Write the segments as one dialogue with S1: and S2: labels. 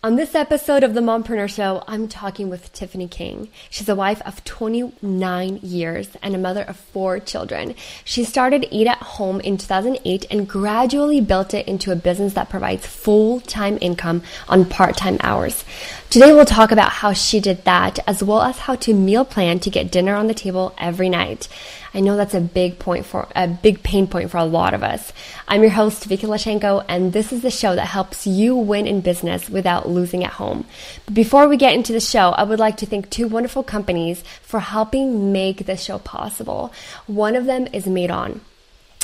S1: On this episode of the Mompreneur Show, I'm talking with Tiffany King. She's a wife of 29 years and a mother of four children. She started Eat at Home in 2008 and gradually built it into a business that provides full time income on part time hours. Today, we'll talk about how she did that, as well as how to meal plan to get dinner on the table every night. I know that's a big point for a big pain point for a lot of us. I'm your host, Vicky Lashenko, and this is the show that helps you win in business without losing at home. But before we get into the show, I would like to thank two wonderful companies for helping make this show possible. One of them is Made On.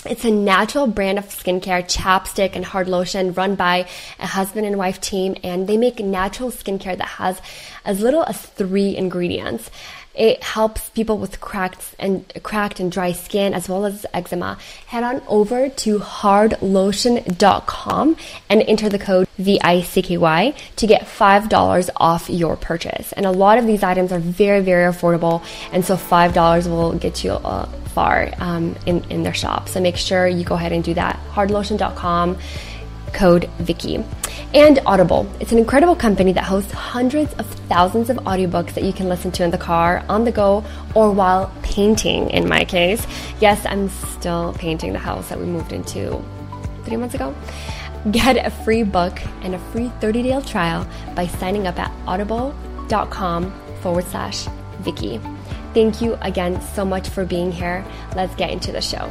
S1: It's a natural brand of skincare, chapstick, and hard lotion run by a husband and wife team, and they make natural skincare that has as little as three ingredients. It helps people with cracked and cracked and dry skin as well as eczema. Head on over to hardlotion.com and enter the code VICKY to get $5 off your purchase. And a lot of these items are very, very affordable, and so $5 will get you uh, far um, in, in their shop. So make sure you go ahead and do that. hardlotion.com code Vicky. And Audible. It's an incredible company that hosts hundreds of thousands of audiobooks that you can listen to in the car, on the go, or while painting, in my case. Yes, I'm still painting the house that we moved into three months ago. Get a free book and a free 30 day trial by signing up at audible.com forward slash Vicky. Thank you again so much for being here. Let's get into the show.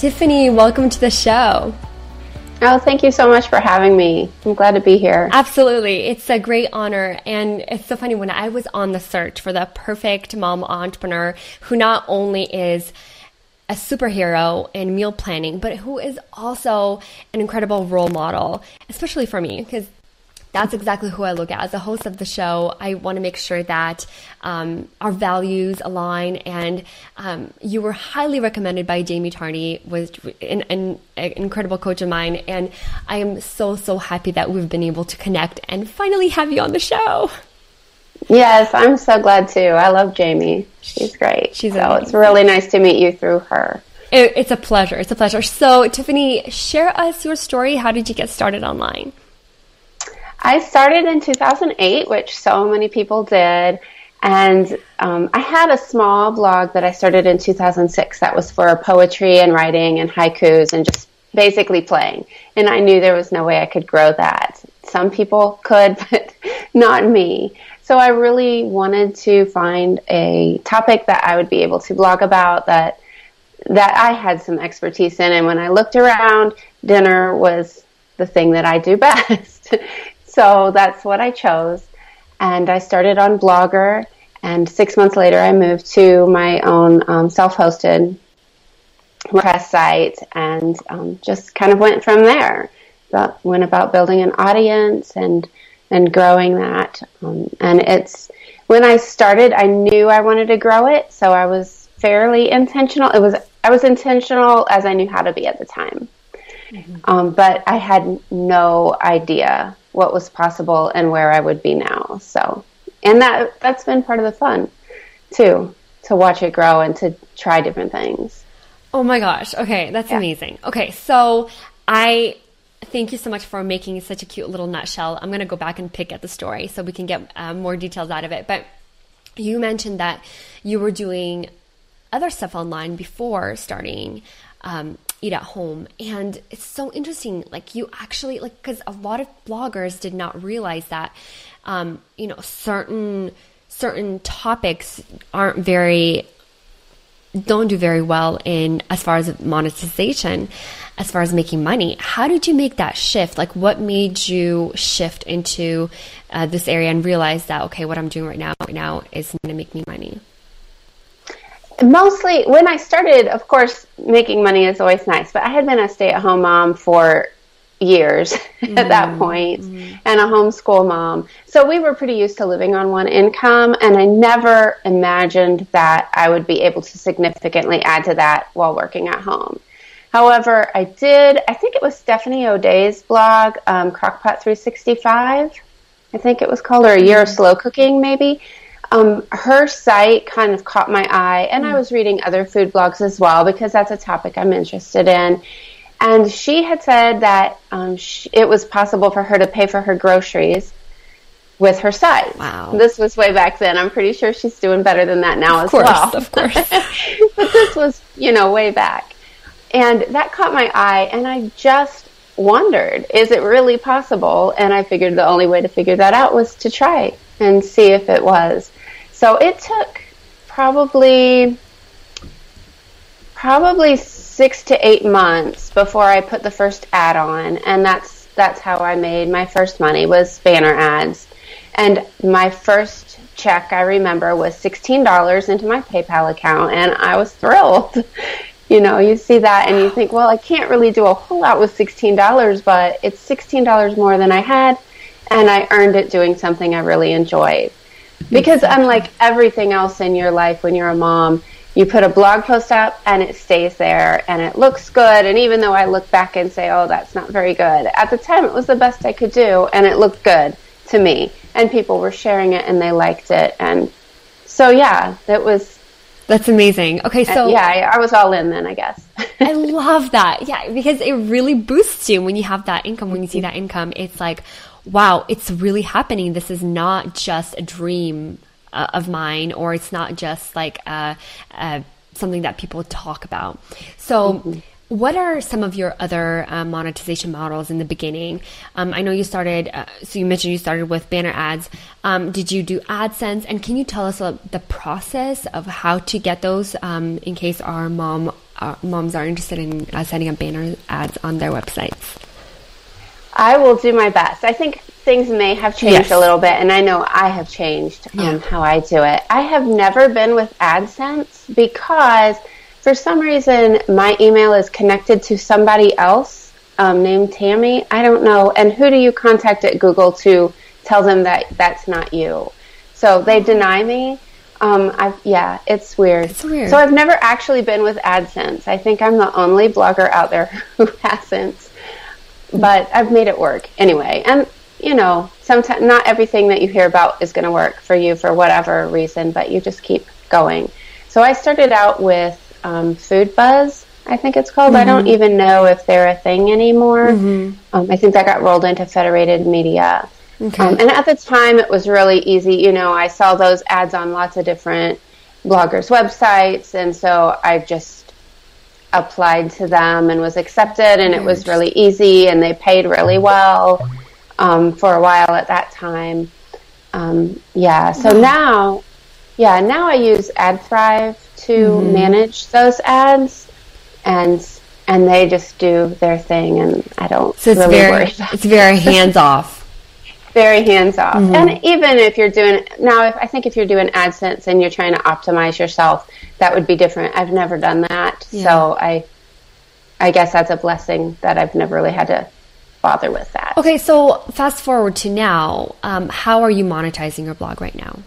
S1: Tiffany, welcome to the show.
S2: Oh, thank you so much for having me. I'm glad to be here.
S1: Absolutely. It's a great honor. And it's so funny when I was on the search for the perfect mom entrepreneur who not only is a superhero in meal planning, but who is also an incredible role model, especially for me, because that's exactly who I look at. As a host of the show, I want to make sure that um, our values align. And um, you were highly recommended by Jamie Tarney, was an, an, an, incredible coach of mine. And I am so so happy that we've been able to connect and finally have you on the show.
S2: Yes, I'm so glad too. I love Jamie. She's great. She's so amazing. it's really nice to meet you through her.
S1: It, it's a pleasure. It's a pleasure. So, Tiffany, share us your story. How did you get started online?
S2: I started in 2008, which so many people did. And um, I had a small blog that I started in 2006 that was for poetry and writing and haikus and just basically playing. And I knew there was no way I could grow that. Some people could, but not me. So I really wanted to find a topic that I would be able to blog about that that I had some expertise in. And when I looked around, dinner was the thing that I do best. So that's what I chose. And I started on Blogger. And six months later, I moved to my own um, self hosted WordPress site and um, just kind of went from there. But went about building an audience and and growing that. Um, and it's when I started, I knew I wanted to grow it, so I was fairly intentional. It was I was intentional as I knew how to be at the time, mm-hmm. um, but I had no idea what was possible and where I would be now. So, and that that's been part of the fun too, to watch it grow and to try different things.
S1: Oh my gosh. Okay, that's yeah. amazing. Okay, so I thank you so much for making such a cute little nutshell. I'm going to go back and pick at the story so we can get uh, more details out of it. But you mentioned that you were doing other stuff online before starting um, eat at home. And it's so interesting like you actually like because a lot of bloggers did not realize that um, you know certain certain topics aren't very don't do very well in as far as monetization as far as making money. How did you make that shift? Like what made you shift into uh, this area and realize that okay what i'm doing right now right now is going to make me money
S2: mostly when I started, of course, making money is always nice, but I had been a stay at home mom for years mm-hmm. at that point mm-hmm. and a homeschool mom. So we were pretty used to living on one income, and I never imagined that I would be able to significantly add to that while working at home. However, I did, I think it was Stephanie O'Dea's blog, um, Crockpot 365, I think it was called, or A Year of mm-hmm. Slow Cooking, maybe. Um, her site kind of caught my eye, and I was reading other food blogs as well because that's a topic I'm interested in. And she had said that um, she, it was possible for her to pay for her groceries with her site.
S1: Wow.
S2: This was way back then. I'm pretty sure she's doing better than that now
S1: of
S2: as
S1: course,
S2: well.
S1: Of course.
S2: but this was, you know, way back. And that caught my eye, and I just wondered, is it really possible? And I figured the only way to figure that out was to try and see if it was. So it took probably probably six to eight months before I put the first ad on, and that's that's how I made my first money was banner ads. And my first check I remember was sixteen dollars into my PayPal account, and I was thrilled. you know, you see that and you think, well, I can't really do a whole lot with sixteen dollars, but it's sixteen dollars more than I had, and I earned it doing something I really enjoyed. Because unlike everything else in your life when you're a mom, you put a blog post up and it stays there and it looks good. And even though I look back and say, oh, that's not very good, at the time it was the best I could do and it looked good to me. And people were sharing it and they liked it. And so, yeah, it was.
S1: That's amazing. Okay, so.
S2: Yeah, I, I was all in then, I guess.
S1: I love that. Yeah, because it really boosts you when you have that income, when you see that income. It's like, wow, it's really happening. This is not just a dream uh, of mine, or it's not just like uh, uh, something that people talk about. So, mm-hmm. what are some of your other uh, monetization models in the beginning? Um, I know you started, uh, so you mentioned you started with banner ads. Um, did you do AdSense? And can you tell us the process of how to get those um, in case our mom our moms are interested in setting up banner ads on their websites?
S2: I will do my best. I think things may have changed yes. a little bit, and I know I have changed um, how I do it. I have never been with AdSense because for some reason my email is connected to somebody else um, named Tammy. I don't know. And who do you contact at Google to tell them that that's not you? So they deny me. Um, I've, yeah, it's weird.
S1: It's weird.
S2: So I've never actually been with AdSense. I think I'm the only blogger out there who hasn't but I've made it work anyway. And you know, sometimes not everything that you hear about is going to work for you for whatever reason, but you just keep going. So I started out with um, Foodbuzz, I think it's called. Mm-hmm. I don't mm-hmm. even know if they're a thing anymore. Mm-hmm. Um, I think that got rolled into Federated Media. Okay. Um, and at the time, it was really easy. You know, I saw those ads on lots of different bloggers' websites, and so I just applied to them and was accepted, and it was really easy, and they paid really well um, for a while at that time. Um, yeah, so now, yeah, now I use AdThrive to mm-hmm. manage those ads, and and they just do their thing, and I don't so it's really
S1: very,
S2: worry. About
S1: it's very hands off.
S2: Very hands off. Mm-hmm. And even if you're doing now, if I think if you're doing AdSense and you're trying to optimize yourself, that would be different. I've never done that, yeah. so I, I guess that's a blessing that I've never really had to bother with that.
S1: Okay, so fast forward to now. Um, how are you monetizing your blog right now?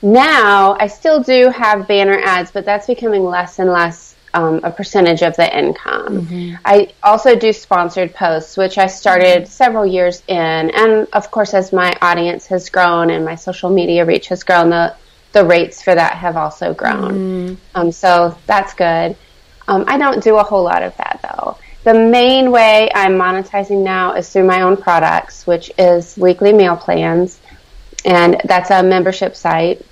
S2: Now, I still do have banner ads, but that's becoming less and less um, a percentage of the income. Mm-hmm. I also do sponsored posts, which I started mm-hmm. several years in, and of course, as my audience has grown and my social media reach has grown, the the rates for that have also grown. Mm-hmm. Um, so that's good. Um, I don't do a whole lot of that though. The main way I'm monetizing now is through my own products, which is weekly meal plans, and that's a membership site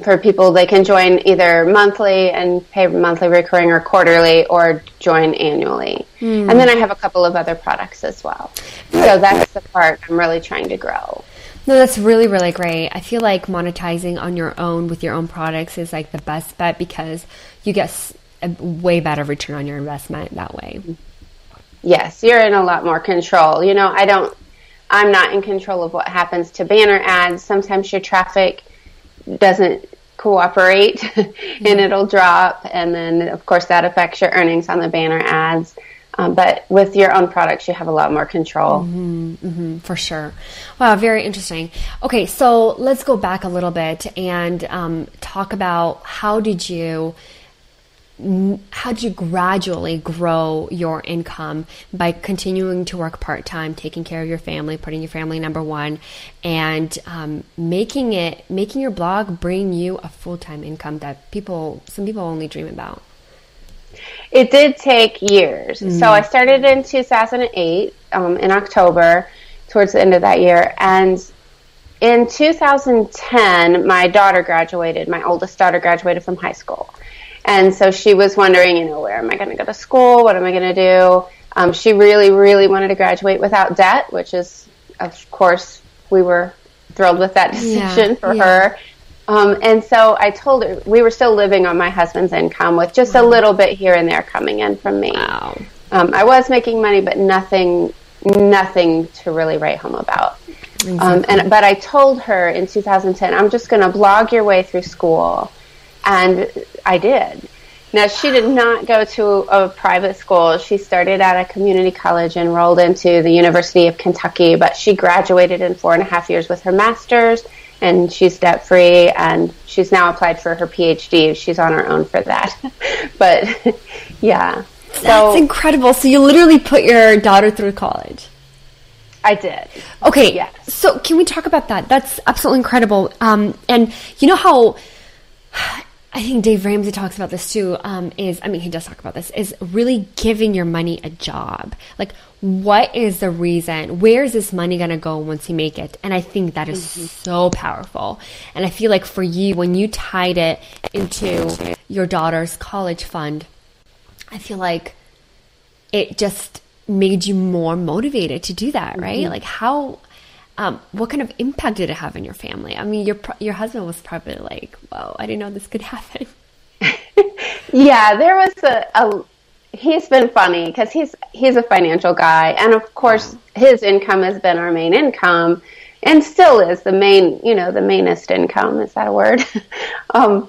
S2: for people, they can join either monthly and pay monthly recurring or quarterly or join annually. Mm. And then I have a couple of other products as well. So that's the part I'm really trying to grow.
S1: No, that's really, really great. I feel like monetizing on your own with your own products is like the best bet because you get a way better return on your investment that way.
S2: Yes, you're in a lot more control. You know, I don't, I'm not in control of what happens to banner ads. Sometimes your traffic doesn't cooperate and it'll drop. And then, of course, that affects your earnings on the banner ads. Um, but with your own products, you have a lot more control.
S1: Mm-hmm, mm-hmm, for sure. Wow, very interesting. Okay, so let's go back a little bit and um, talk about how did you how did you gradually grow your income by continuing to work part time, taking care of your family, putting your family number one, and um, making it making your blog bring you a full time income that people some people only dream about?
S2: It did take years. Mm. So I started in 2008 um, in October, towards the end of that year, and in 2010, my daughter graduated. My oldest daughter graduated from high school. And so she was wondering, you know, where am I going to go to school? What am I going to do? Um, she really, really wanted to graduate without debt, which is, of course, we were thrilled with that decision yeah, for yeah. her. Um, and so I told her we were still living on my husband's income with just wow. a little bit here and there coming in from me. Wow. Um, I was making money, but nothing, nothing to really write home about. Exactly. Um, and but I told her in 2010, I'm just going to blog your way through school and I did. Now, she did not go to a private school. She started at a community college, enrolled into the University of Kentucky, but she graduated in four and a half years with her master's, and she's debt free, and she's now applied for her PhD. She's on her own for that. but yeah.
S1: That's so, incredible. So you literally put your daughter through college.
S2: I did.
S1: Okay. Yes. So can we talk about that? That's absolutely incredible. Um, and you know how I think Dave Ramsey talks about this too. Um, is I mean, he does talk about this. Is really giving your money a job. Like, what is the reason? Where is this money gonna go once you make it? And I think that is mm-hmm. so powerful. And I feel like for you, when you tied it into your daughter's college fund, I feel like it just made you more motivated to do that, right? Mm-hmm. Like how um, what kind of impact did it have in your family? I mean, your your husband was probably like, "Whoa, I didn't know this could happen."
S2: yeah, there was a, a he's been funny because he's he's a financial guy, and of course, his income has been our main income, and still is the main, you know, the mainest income. Is that a word? um,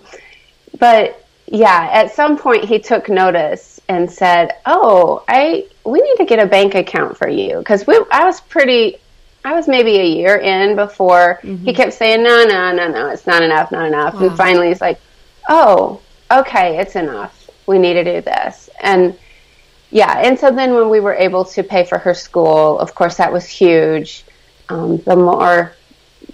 S2: but yeah, at some point he took notice and said, "Oh, I we need to get a bank account for you because I was pretty I was maybe a year in before mm-hmm. he kept saying, no, no, no, no, it's not enough, not enough. Wow. And finally he's like, oh, okay, it's enough. We need to do this. And yeah, and so then when we were able to pay for her school, of course, that was huge. Um, the more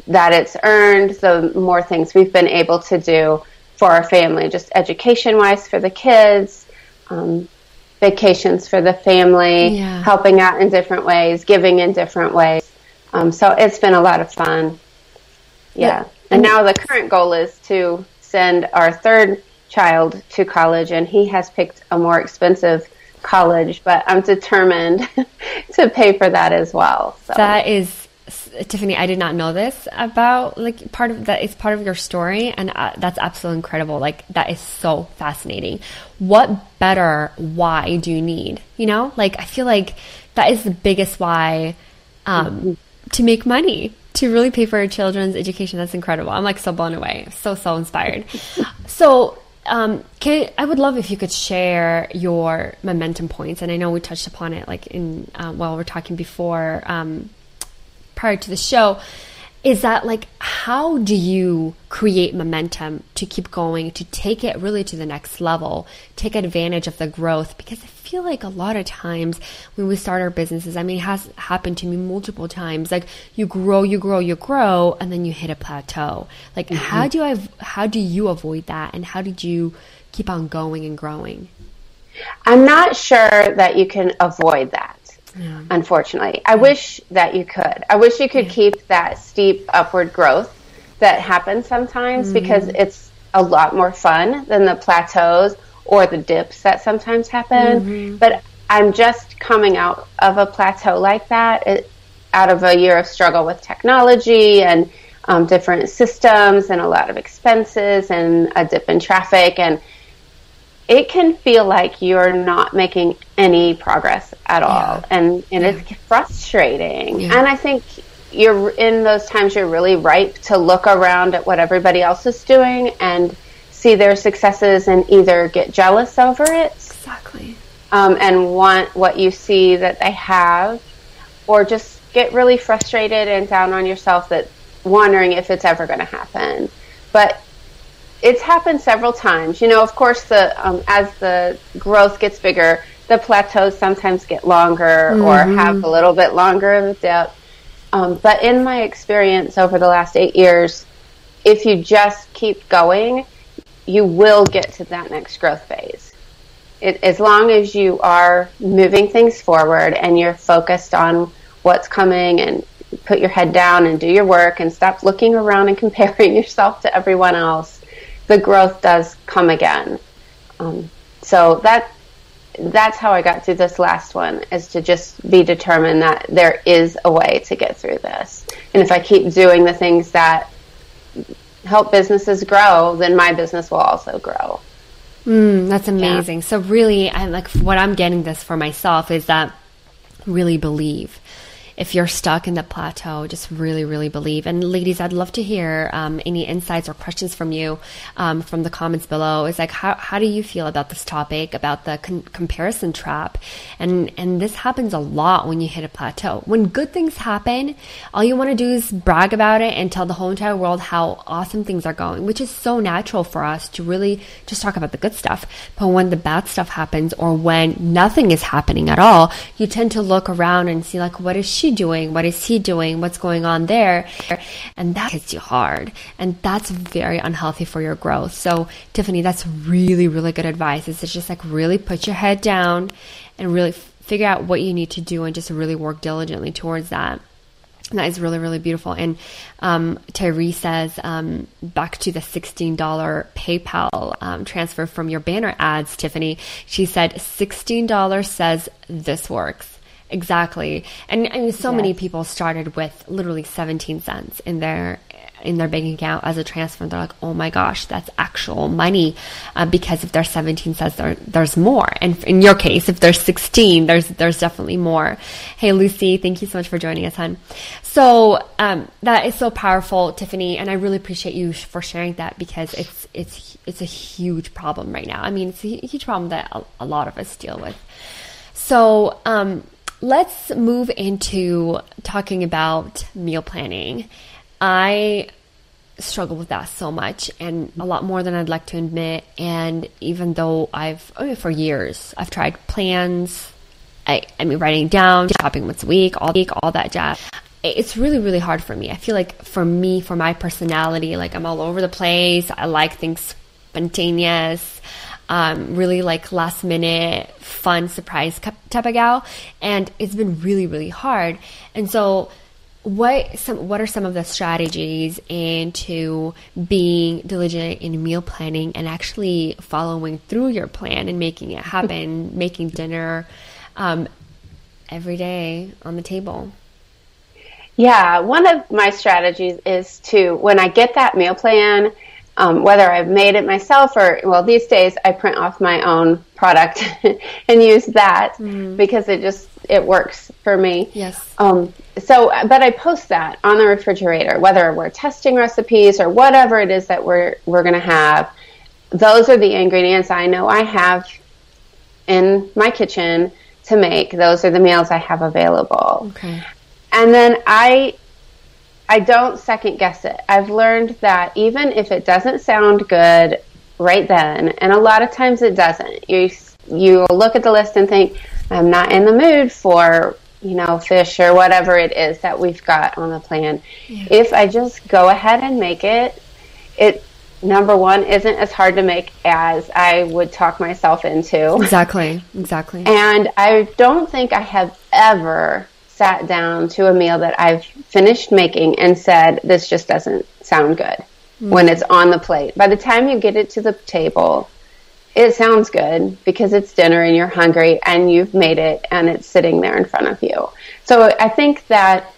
S2: that it's earned, the more things we've been able to do for our family, just education wise for the kids, um, vacations for the family, yeah. helping out in different ways, giving in different ways. Um, so it's been a lot of fun. Yeah. And now the current goal is to send our third child to college, and he has picked a more expensive college, but I'm determined to pay for that as well.
S1: So. That is Tiffany, I did not know this about like part of that. It's part of your story, and uh, that's absolutely incredible. Like that is so fascinating. What better why do you need? You know, like I feel like that is the biggest why. Um, mm-hmm to make money to really pay for our children's education. That's incredible. I'm like so blown away. So, so inspired. so, um, can, I would love if you could share your momentum points. And I know we touched upon it like in, uh, while we're talking before, um, prior to the show is that like how do you create momentum to keep going to take it really to the next level take advantage of the growth? Because i feel like a lot of times when we start our businesses i mean it has happened to me multiple times like you grow you grow you grow and then you hit a plateau. Like mm-hmm. how do i how do you avoid that and how did you keep on going and growing?
S2: I'm not sure that you can avoid that yeah. unfortunately. I wish that you could. I wish you could yeah. keep that steep upward growth that happens sometimes mm-hmm. because it's a lot more fun than the plateaus or the dips that sometimes happen. Mm-hmm. But I'm just coming out of a plateau like that, it, out of a year of struggle with technology and um, different systems and a lot of expenses and a dip in traffic and it can feel like you're not making any progress at all yeah. and and yeah. it's frustrating yeah. and i think you're in those times you're really ripe to look around at what everybody else is doing and see their successes and either get jealous over it
S1: exactly
S2: um, and want what you see that they have or just get really frustrated and down on yourself that wondering if it's ever going to happen but it's happened several times. You know, of course, the um, as the growth gets bigger, the plateaus sometimes get longer mm-hmm. or have a little bit longer of a dip. Um, but in my experience over the last eight years, if you just keep going, you will get to that next growth phase. It, as long as you are moving things forward and you're focused on what's coming and put your head down and do your work and stop looking around and comparing yourself to everyone else, the growth does come again. Um, so that that's how I got through this last one is to just be determined that there is a way to get through this. And if I keep doing the things that help businesses grow, then my business will also grow.
S1: Mm, that's amazing. Yeah. So really, I like what I'm getting this for myself is that really believe if you're stuck in the plateau, just really, really believe. And ladies, I'd love to hear um, any insights or questions from you um, from the comments below. Is like, how, how do you feel about this topic, about the con- comparison trap? And, and this happens a lot when you hit a plateau. When good things happen, all you want to do is brag about it and tell the whole entire world how awesome things are going, which is so natural for us to really just talk about the good stuff. But when the bad stuff happens or when nothing is happening at all, you tend to look around and see like, what is she doing? What is he doing? What's going on there? And that hits you hard. And that's very unhealthy for your growth. So, Tiffany, that's really, really good advice is to just like really put your head down and really figure out what you need to do and just really work diligently towards that. That is really, really beautiful. And um, Tyree says, um, back to the $16 PayPal um, transfer from your banner ads, Tiffany. She said, $16 says this works. Exactly. And I mean, so yes. many people started with literally 17 cents in their in their bank account as a transfer. They're like, oh my gosh, that's actual money. Uh, because if there's 17 cents, there, there's more. And in your case, if there's 16, there's, there's definitely more. Hey, Lucy, thank you so much for joining us, hon. So, um, that is so powerful, Tiffany. And I really appreciate you for sharing that because it's, it's, it's a huge problem right now. I mean, it's a huge problem that a, a lot of us deal with. So, um, Let's move into talking about meal planning. I struggle with that so much and a lot more than I'd like to admit. And even though I've, oh mean, for years, I've tried plans, I, I mean, writing down, shopping once a week, all week, all that jazz. It's really, really hard for me. I feel like for me, for my personality, like I'm all over the place. I like things spontaneous um, really like last minute fun surprise type of gal, and it's been really really hard. And so, what some what are some of the strategies into being diligent in meal planning and actually following through your plan and making it happen, making dinner um, every day on the table?
S2: Yeah, one of my strategies is to when I get that meal plan um, whether I've made it myself or, well, these days I print off my own product and use that mm. because it just, it works for me.
S1: Yes.
S2: Um, so, but I post that on the refrigerator, whether we're testing recipes or whatever it is that we're, we're going to have. Those are the ingredients I know I have in my kitchen to make. Those are the meals I have available.
S1: Okay.
S2: And then I I don't second guess it. I've learned that even if it doesn't sound good right then, and a lot of times it doesn't, you you look at the list and think, I'm not in the mood for you know fish or whatever it is that we've got on the plan. Yeah. If I just go ahead and make it, it number one isn't as hard to make as I would talk myself into.
S1: Exactly, exactly.
S2: And I don't think I have ever sat down to a meal that I've finished making and said, this just doesn't sound good mm-hmm. when it's on the plate. By the time you get it to the table, it sounds good because it's dinner and you're hungry and you've made it and it's sitting there in front of you. So I think that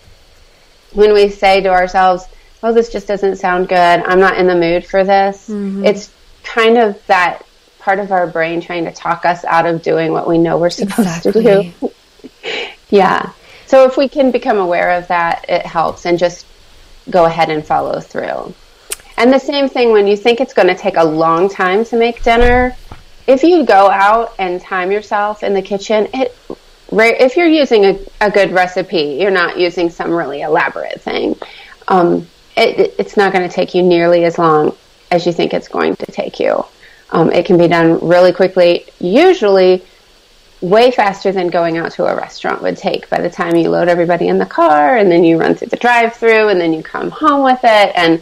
S2: when we say to ourselves, oh, this just doesn't sound good, I'm not in the mood for this, mm-hmm. it's kind of that part of our brain trying to talk us out of doing what we know we're supposed exactly. to do. yeah. So if we can become aware of that, it helps and just go ahead and follow through. And the same thing when you think it's going to take a long time to make dinner, if you go out and time yourself in the kitchen, it if you're using a, a good recipe, you're not using some really elaborate thing. Um, it, it's not going to take you nearly as long as you think it's going to take you. Um, it can be done really quickly, usually way faster than going out to a restaurant would take by the time you load everybody in the car and then you run through the drive through and then you come home with it and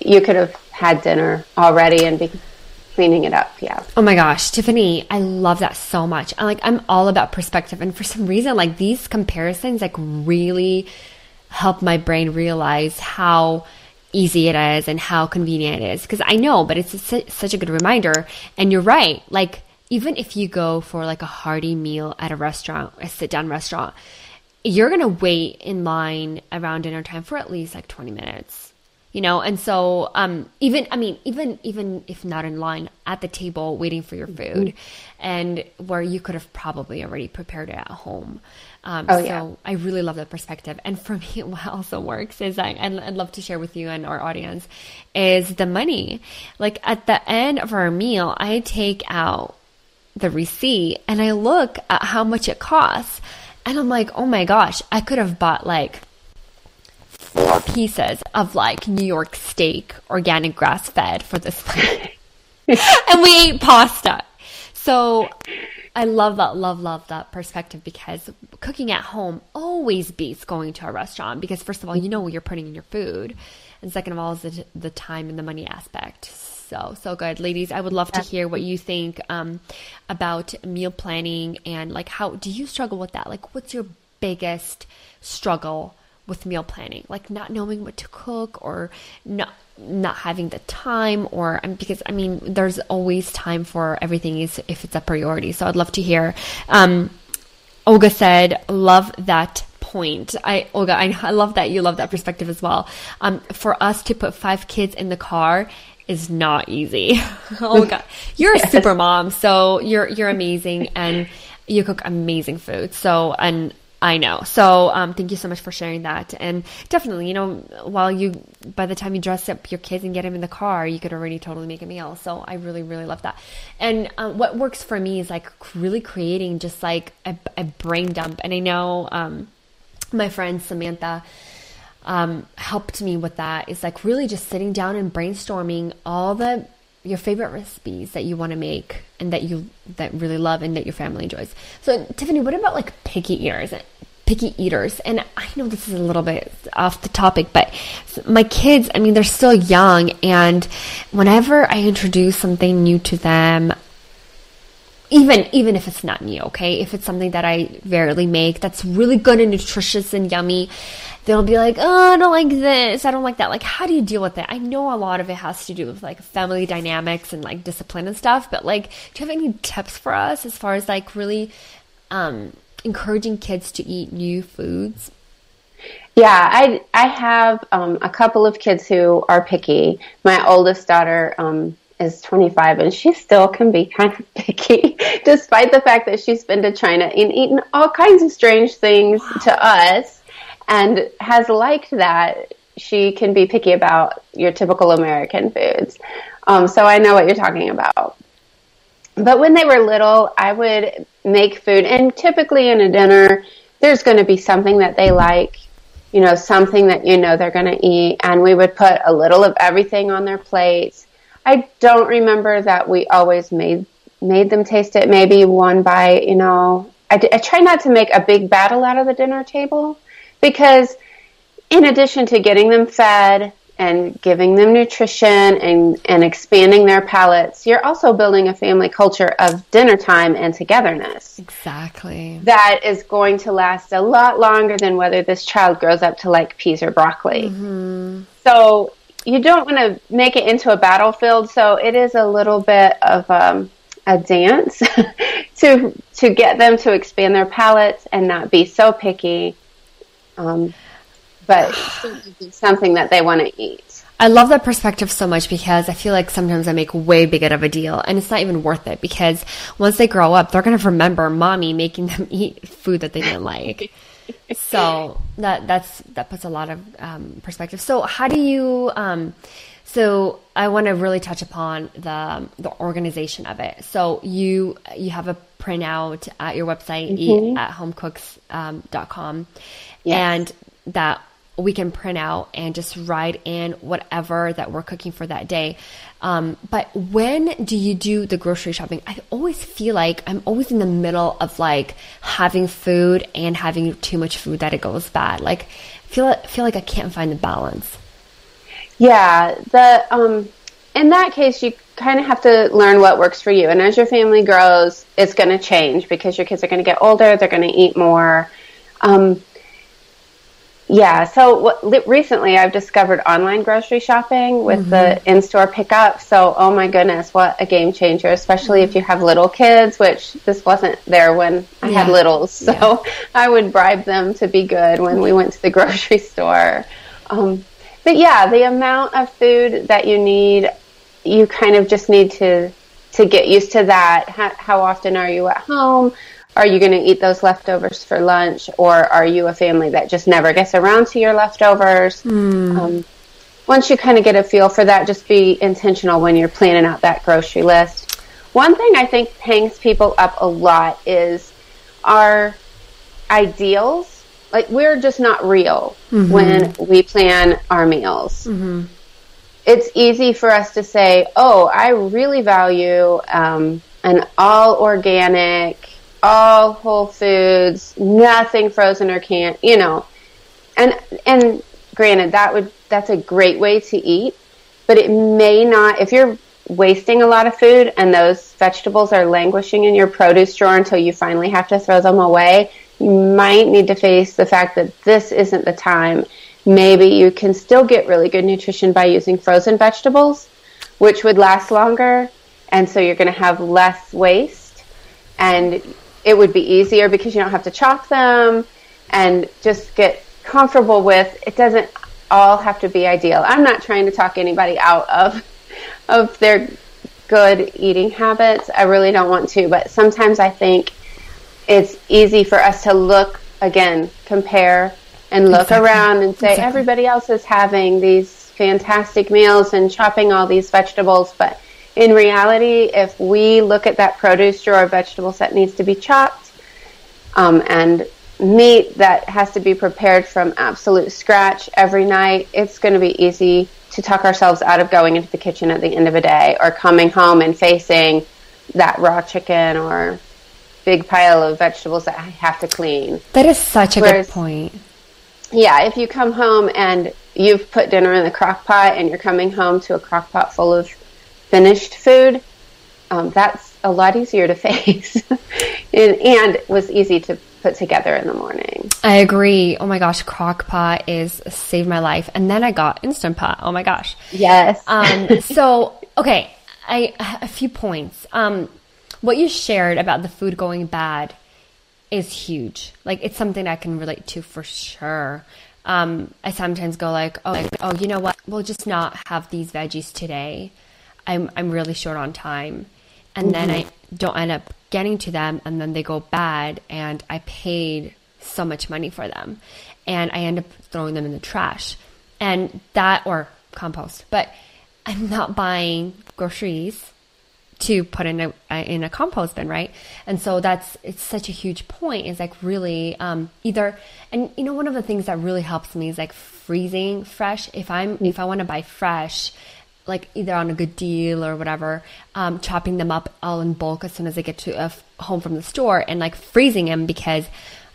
S2: you could have had dinner already and be cleaning it up. Yeah.
S1: Oh my gosh, Tiffany, I love that so much. I like I'm all about perspective and for some reason like these comparisons like really help my brain realize how easy it is and how convenient it is because I know, but it's a, such a good reminder and you're right. Like even if you go for like a hearty meal at a restaurant, a sit down restaurant, you're going to wait in line around dinner time for at least like 20 minutes you know and so um, even i mean even even if not in line at the table waiting for your food mm-hmm. and where you could have probably already prepared it at home um, oh, so yeah. i really love that perspective and for me what also works is I, and i'd love to share with you and our audience is the money like at the end of our meal i take out the receipt and i look at how much it costs and i'm like oh my gosh i could have bought like four pieces of like New York steak, organic grass fed for this and we ate pasta. So I love that, love, love that perspective because cooking at home always beats going to a restaurant because first of all, you know what you're putting in your food. And second of all is the, the time and the money aspect. So, so good. Ladies, I would love to hear what you think um, about meal planning and like how do you struggle with that? Like what's your biggest struggle with meal planning, like not knowing what to cook or not not having the time or um, because I mean there's always time for everything is if it's a priority. So I'd love to hear. Um, Olga said, "Love that point. I Olga, I, I, love that you love that perspective as well. Um, for us to put five kids in the car is not easy. Olga, you're a super mom, so you're you're amazing and you cook amazing food. So and I know. So um, thank you so much for sharing that. And definitely, you know, while you, by the time you dress up your kids and get them in the car, you could already totally make a meal. So I really, really love that. And um, what works for me is like really creating just like a, a brain dump. And I know um, my friend Samantha um, helped me with that. Is like really just sitting down and brainstorming all the your favorite recipes that you want to make and that you that really love and that your family enjoys. So Tiffany, what about like picky eaters? Picky eaters, and I know this is a little bit off the topic, but my kids, I mean, they're still young, and whenever I introduce something new to them, even even if it's not new, okay, if it's something that I rarely make that's really good and nutritious and yummy, they'll be like, oh, I don't like this. I don't like that. Like, how do you deal with it? I know a lot of it has to do with like family dynamics and like discipline and stuff, but like, do you have any tips for us as far as like really um, encouraging kids to eat new foods?
S2: Yeah, I I have um, a couple of kids who are picky. My oldest daughter um, is 25 and she still can be kind of picky despite the fact that she's been to China and eaten all kinds of strange things wow. to us and has liked that she can be picky about your typical American foods. Um, so I know what you're talking about. But when they were little, I would make food, and typically in a dinner, there's going to be something that they like, you know, something that you know they're going to eat, and we would put a little of everything on their plates. I don't remember that we always made made them taste it. Maybe one bite, you know. I, I try not to make a big battle out of the dinner table because in addition to getting them fed and giving them nutrition and, and expanding their palates, you're also building a family culture of dinner time and togetherness.
S1: Exactly.
S2: That is going to last a lot longer than whether this child grows up to like peas or broccoli. Mm-hmm. So you don't want to make it into a battlefield. So it is a little bit of um, a dance to to get them to expand their palates and not be so picky um, but something that they want to eat.
S1: I love that perspective so much because I feel like sometimes I make way big of a deal and it's not even worth it because once they grow up, they're going to remember mommy making them eat food that they didn't like. so that, that's, that puts a lot of um, perspective. So how do you, um, so I want to really touch upon the the organization of it. So you you have a printout at your website mm-hmm. at homecooks.com. Um, Yes. And that we can print out and just write in whatever that we're cooking for that day. Um, but when do you do the grocery shopping? I always feel like I'm always in the middle of like having food and having too much food that it goes bad. Like feel feel like I can't find the balance.
S2: Yeah, the um, in that case, you kind of have to learn what works for you. And as your family grows, it's going to change because your kids are going to get older. They're going to eat more. Um, yeah. So what, recently, I've discovered online grocery shopping with mm-hmm. the in-store pickup. So, oh my goodness, what a game changer! Especially if you have little kids, which this wasn't there when I yeah. had littles. So yeah. I would bribe them to be good when we went to the grocery store. Um, but yeah, the amount of food that you need, you kind of just need to to get used to that. How, how often are you at home? Are you going to eat those leftovers for lunch or are you a family that just never gets around to your leftovers mm. um, once you kind of get a feel for that just be intentional when you're planning out that grocery list one thing i think hangs people up a lot is our ideals like we're just not real mm-hmm. when we plan our meals mm-hmm. it's easy for us to say oh i really value um, an all organic all whole foods, nothing frozen or canned, you know. And and granted that would that's a great way to eat, but it may not if you're wasting a lot of food and those vegetables are languishing in your produce drawer until you finally have to throw them away, you might need to face the fact that this isn't the time. Maybe you can still get really good nutrition by using frozen vegetables, which would last longer, and so you're going to have less waste and it would be easier because you don't have to chop them and just get comfortable with it doesn't all have to be ideal. I'm not trying to talk anybody out of of their good eating habits. I really don't want to, but sometimes I think it's easy for us to look again, compare and look exactly. around and say exactly. everybody else is having these fantastic meals and chopping all these vegetables, but in reality, if we look at that produce drawer, vegetables that needs to be chopped, um, and meat that has to be prepared from absolute scratch every night, it's going to be easy to tuck ourselves out of going into the kitchen at the end of a day or coming home and facing that raw chicken or big pile of vegetables that I have to clean.
S1: That is such a Whereas, good point.
S2: Yeah, if you come home and you've put dinner in the crock pot and you're coming home to a crock pot full of finished food, um, that's a lot easier to face and, and was easy to put together in the morning.
S1: I agree. Oh my gosh, crock pot is saved my life. And then I got Instant Pot. Oh my gosh.
S2: Yes.
S1: Um, so, okay, I, a few points. Um, what you shared about the food going bad is huge. Like it's something I can relate to for sure. Um, I sometimes go like, oh, like, oh, you know what? We'll just not have these veggies today. I'm I'm really short on time, and mm-hmm. then I don't end up getting to them, and then they go bad, and I paid so much money for them, and I end up throwing them in the trash, and that or compost. But I'm not buying groceries to put in a in a compost bin, right? And so that's it's such a huge point. Is like really um, either, and you know, one of the things that really helps me is like freezing fresh. If I'm if I want to buy fresh, like either on a good deal or whatever, um, chopping them up all in bulk as soon as they get to uh, home from the store and like freezing them because,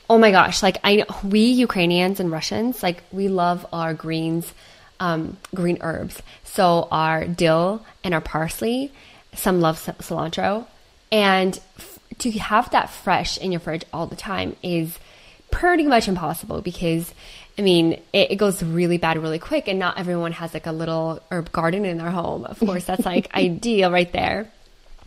S1: oh my gosh, like I we Ukrainians and Russians like we love our greens, um, green herbs. So our dill and our parsley, some love cilantro, and f- to have that fresh in your fridge all the time is pretty much impossible because I mean, it, it, goes really bad really quick, and not everyone has like a little herb garden in their home. Of course, that's like ideal right there.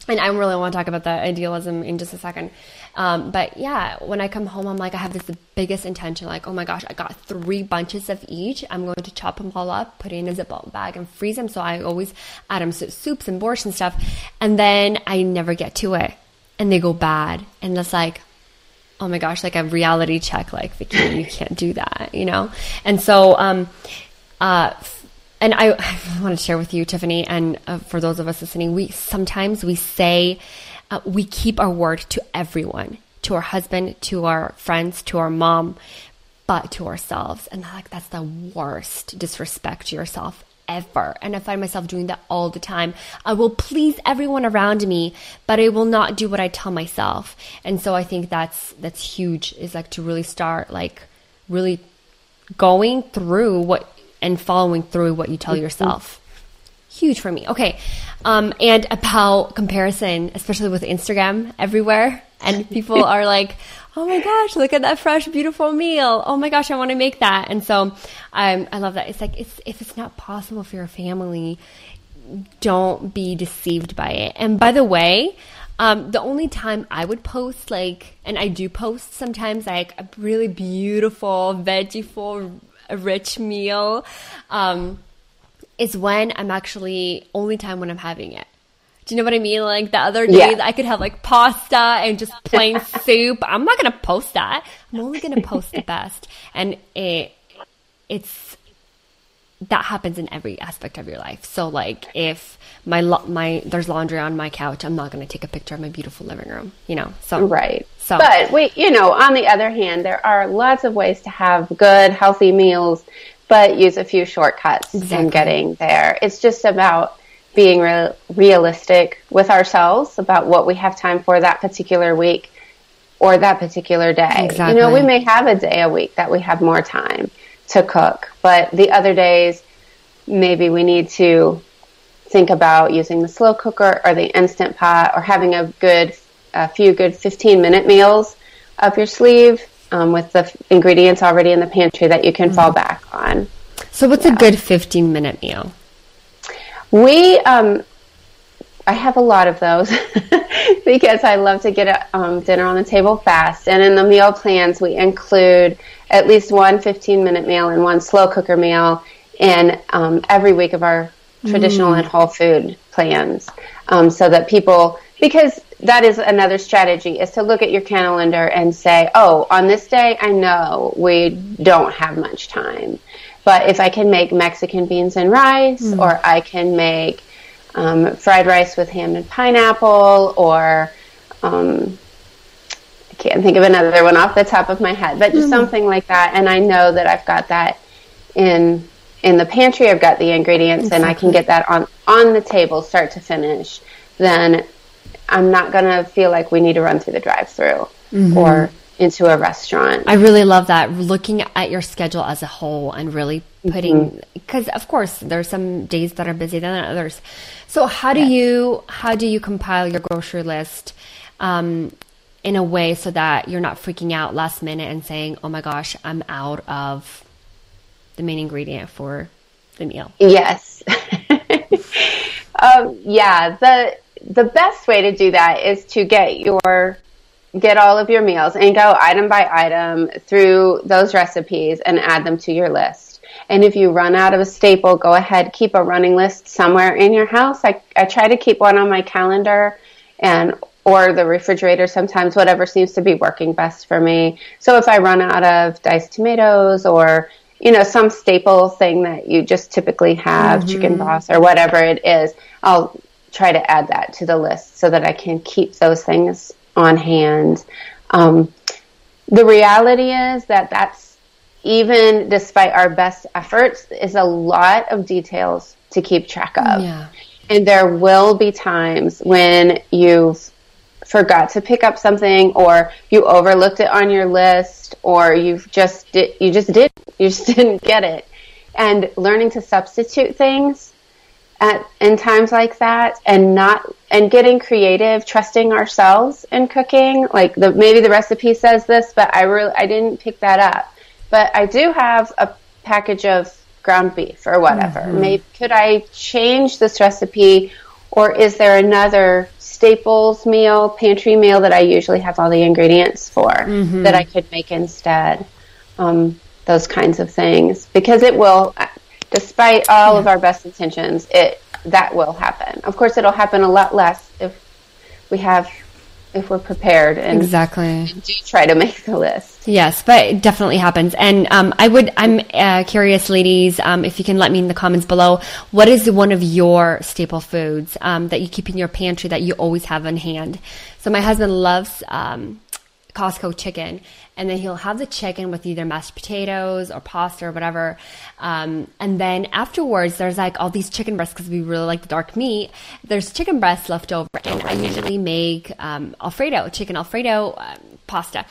S1: And I really want to talk about that idealism in just a second. Um, but yeah, when I come home, I'm like, I have this biggest intention, like, oh my gosh, I got three bunches of each. I'm going to chop them all up, put it in a Ziploc bag, and freeze them. So I always add them to soups and borscht and stuff. And then I never get to it, and they go bad. And it's like, oh my gosh, like a reality check, like Vicky, you can't do that, you know? And so, um, uh, and I, I want to share with you, Tiffany, and uh, for those of us listening, we sometimes we say, uh, we keep our word to everyone, to our husband, to our friends, to our mom, but to ourselves. And like that's the worst disrespect to yourself ever. And I find myself doing that all the time. I will please everyone around me, but I will not do what I tell myself. And so I think that's that's huge is like to really start like really going through what and following through what you tell mm-hmm. yourself. Huge for me. Okay. Um, and about comparison, especially with Instagram everywhere. And people are like, oh my gosh, look at that fresh, beautiful meal. Oh my gosh, I want to make that. And so um, I love that. It's like, it's, if it's not possible for your family, don't be deceived by it. And by the way, um, the only time I would post, like, and I do post sometimes, like a really beautiful, veggie rich meal, um, is when I'm actually only time when I'm having it. Do you know what I mean? Like the other days, yeah. I could have like pasta and just plain soup. I'm not gonna post that. I'm only gonna post the best, and it it's that happens in every aspect of your life. So like if my my there's laundry on my couch, I'm not going to take a picture of my beautiful living room, you know. So
S2: Right. So But we you know, on the other hand, there are lots of ways to have good healthy meals but use a few shortcuts exactly. in getting there. It's just about being re- realistic with ourselves about what we have time for that particular week or that particular day. Exactly. You know, we may have a day a week that we have more time to cook, but the other days, maybe we need to think about using the slow cooker or the instant pot or having a good, a few good 15 minute meals up your sleeve um, with the ingredients already in the pantry that you can mm-hmm. fall back on.
S1: So, what's yeah. a good 15 minute meal?
S2: We, um, I have a lot of those because I love to get a, um, dinner on the table fast. And in the meal plans, we include at least one 15 minute meal and one slow cooker meal in um, every week of our traditional mm. and whole food plans um, so that people, because that is another strategy is to look at your calendar and say, oh, on this day, I know we don't have much time. But if I can make Mexican beans and rice, mm. or I can make um, fried rice with ham and pineapple, or um, I can't think of another one off the top of my head, but just mm. something like that. And I know that I've got that in in the pantry. I've got the ingredients, exactly. and I can get that on on the table, start to finish. Then I'm not going to feel like we need to run through the drive-through mm-hmm. or into a restaurant.
S1: I really love that. Looking at your schedule as a whole and really putting because mm-hmm. of course there's some days that are busier than others. So how do yes. you how do you compile your grocery list um, in a way so that you're not freaking out last minute and saying, "Oh my gosh, I'm out of the main ingredient for the meal."
S2: Yes. um, yeah, the the best way to do that is to get your get all of your meals and go item by item through those recipes and add them to your list. And if you run out of a staple, go ahead, keep a running list somewhere in your house. I, I try to keep one on my calendar and or the refrigerator sometimes, whatever seems to be working best for me. So if I run out of diced tomatoes or, you know, some staple thing that you just typically have, mm-hmm. chicken broth or whatever it is, I'll try to add that to the list so that I can keep those things on hand. Um, the reality is that that's even despite our best efforts is a lot of details to keep track of. Yeah. And there will be times when you've forgot to pick up something or you overlooked it on your list or you've just you just did you just didn't get it. And learning to substitute things at in times like that and not and getting creative trusting ourselves in cooking like the maybe the recipe says this but i really i didn't pick that up but i do have a package of ground beef or whatever mm-hmm. maybe could i change this recipe or is there another staples meal pantry meal that i usually have all the ingredients for mm-hmm. that i could make instead um, those kinds of things because it will despite all yeah. of our best intentions, it that will happen. Of course, it'll happen a lot less if we have if we're prepared and
S1: exactly
S2: do try to make the list.
S1: Yes, but it definitely happens. And um, I would, I'm uh, curious, ladies, um, if you can let me in the comments below, what is one of your staple foods um, that you keep in your pantry that you always have on hand? So my husband loves um, Costco chicken, and then he'll have the chicken with either mashed potatoes or pasta or whatever. Um, and then afterwards, there's like all these chicken breasts because we really like the dark meat. There's chicken breasts left over, and I usually make um, Alfredo, chicken Alfredo um, pasta.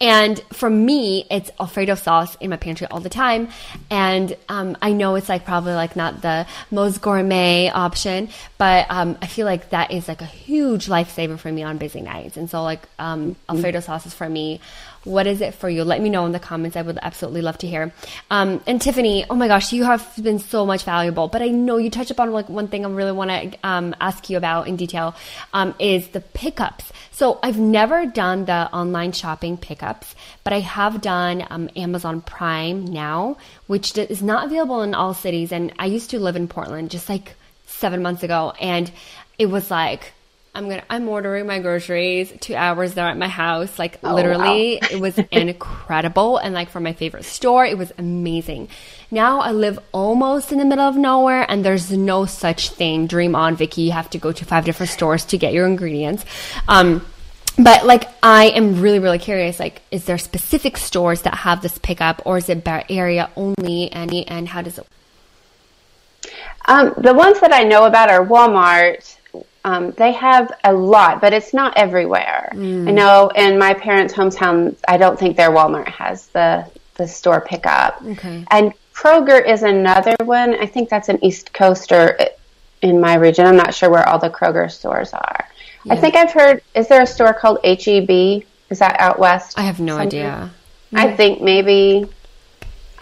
S1: And for me, it's Alfredo sauce in my pantry all the time. And um, I know it's like probably like not the most gourmet option, but um, I feel like that is like a huge lifesaver for me on busy nights. And so like um, Alfredo sauce is for me. What is it for you? Let me know in the comments. I would absolutely love to hear. Um, and Tiffany, oh my gosh, you have been so much valuable. But I know you touch upon like one thing I really want to um, ask you about in detail um, is the pickups. So I've never done the online shopping pickups, but I have done um, Amazon Prime now, which is not available in all cities. And I used to live in Portland just like seven months ago, and it was like I'm gonna I'm ordering my groceries two hours there at my house. Like oh, literally wow. it was incredible and like from my favorite store, it was amazing. Now I live almost in the middle of nowhere and there's no such thing. Dream on, Vicky. You have to go to five different stores to get your ingredients. Um but like I am really really curious like is there specific stores that have this pickup or is it Bay area only and and how does it
S2: um, the ones that I know about are Walmart um, they have a lot, but it's not everywhere. Mm. I know in my parents' hometown, I don't think their Walmart has the the store pickup. Okay. And Kroger is another one. I think that's an East Coaster in my region. I'm not sure where all the Kroger stores are. Yeah. I think I've heard. Is there a store called HEB? Is that out west?
S1: I have no somewhere? idea.
S2: I think maybe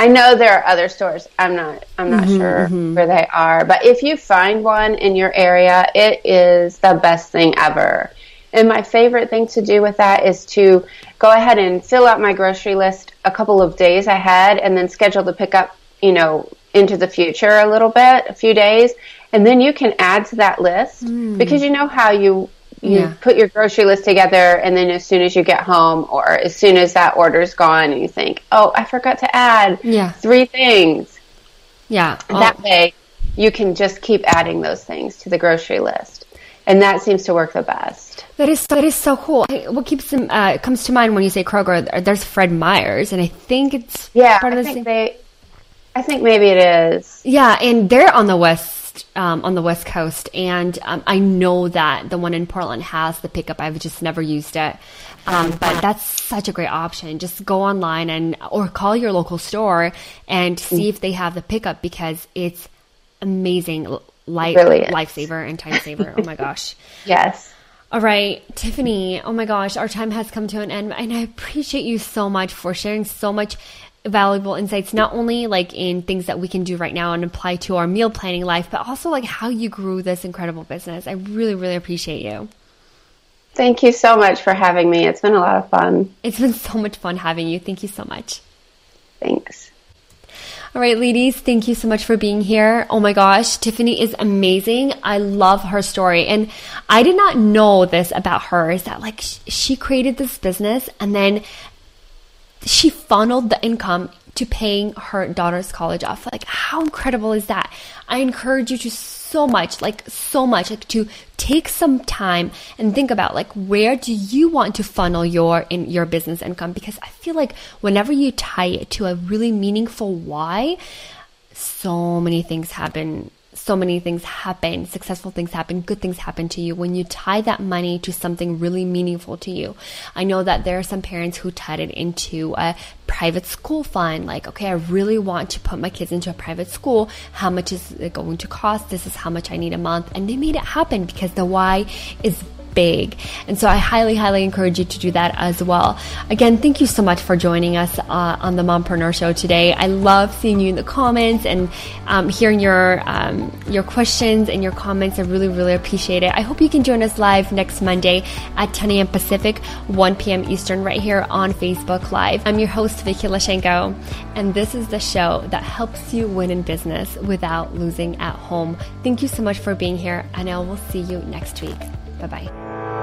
S2: I know there are other stores. I'm not. I'm not mm-hmm, sure mm-hmm. where they are. But if you find one in your area, it is the best thing ever. And my favorite thing to do with that is to go ahead and fill out my grocery list a couple of days ahead, and then schedule the pickup. You know, into the future a little bit, a few days, and then you can add to that list mm. because you know how you you yeah. put your grocery list together and then as soon as you get home or as soon as that order's gone you think oh i forgot to add yeah. three things
S1: yeah
S2: that way you can just keep adding those things to the grocery list and that seems to work the best
S1: that is that is so cool what keeps them uh, comes to mind when you say kroger there's fred meyer's and i think it's
S2: yeah part of I think same. they i think maybe it is
S1: yeah and they're on the west um, on the West Coast, and um, I know that the one in Portland has the pickup. I've just never used it, um, but that's such a great option. Just go online and or call your local store and see if they have the pickup because it's amazing, life really lifesaver and time saver. oh my gosh,
S2: yes.
S1: All right, Tiffany. Oh my gosh, our time has come to an end, and I appreciate you so much for sharing so much valuable insights, not only like in things that we can do right now and apply to our meal planning life, but also like how you grew this incredible business. I really, really appreciate you.
S2: Thank you so much for having me. It's been a lot of fun.
S1: It's been so much fun having you. Thank you so much.
S2: Thanks.
S1: All right, ladies, thank you so much for being here. Oh my gosh, Tiffany is amazing. I love her story. And I did not know this about her is that like she created this business and then she funneled the income to paying her daughter's college off. Like, how incredible is that? I encourage you to so much, like, so much, like, to take some time and think about, like, where do you want to funnel your in your business income? Because I feel like whenever you tie it to a really meaningful why, so many things happen so many things happen, successful things happen, good things happen to you when you tie that money to something really meaningful to you. I know that there are some parents who tied it into a private school fund. Like, okay, I really want to put my kids into a private school. How much is it going to cost? This is how much I need a month. And they made it happen because the why is big. And so I highly, highly encourage you to do that as well. Again, thank you so much for joining us uh, on the Mompreneur Show today. I love seeing you in the comments and um, hearing your um, your questions and your comments. I really, really appreciate it. I hope you can join us live next Monday at 10 a.m. Pacific, 1 p.m. Eastern, right here on Facebook Live. I'm your host, Vicky Lashenko, and this is the show that helps you win in business without losing at home. Thank you so much for being here, and I will see you next week. Bye bye.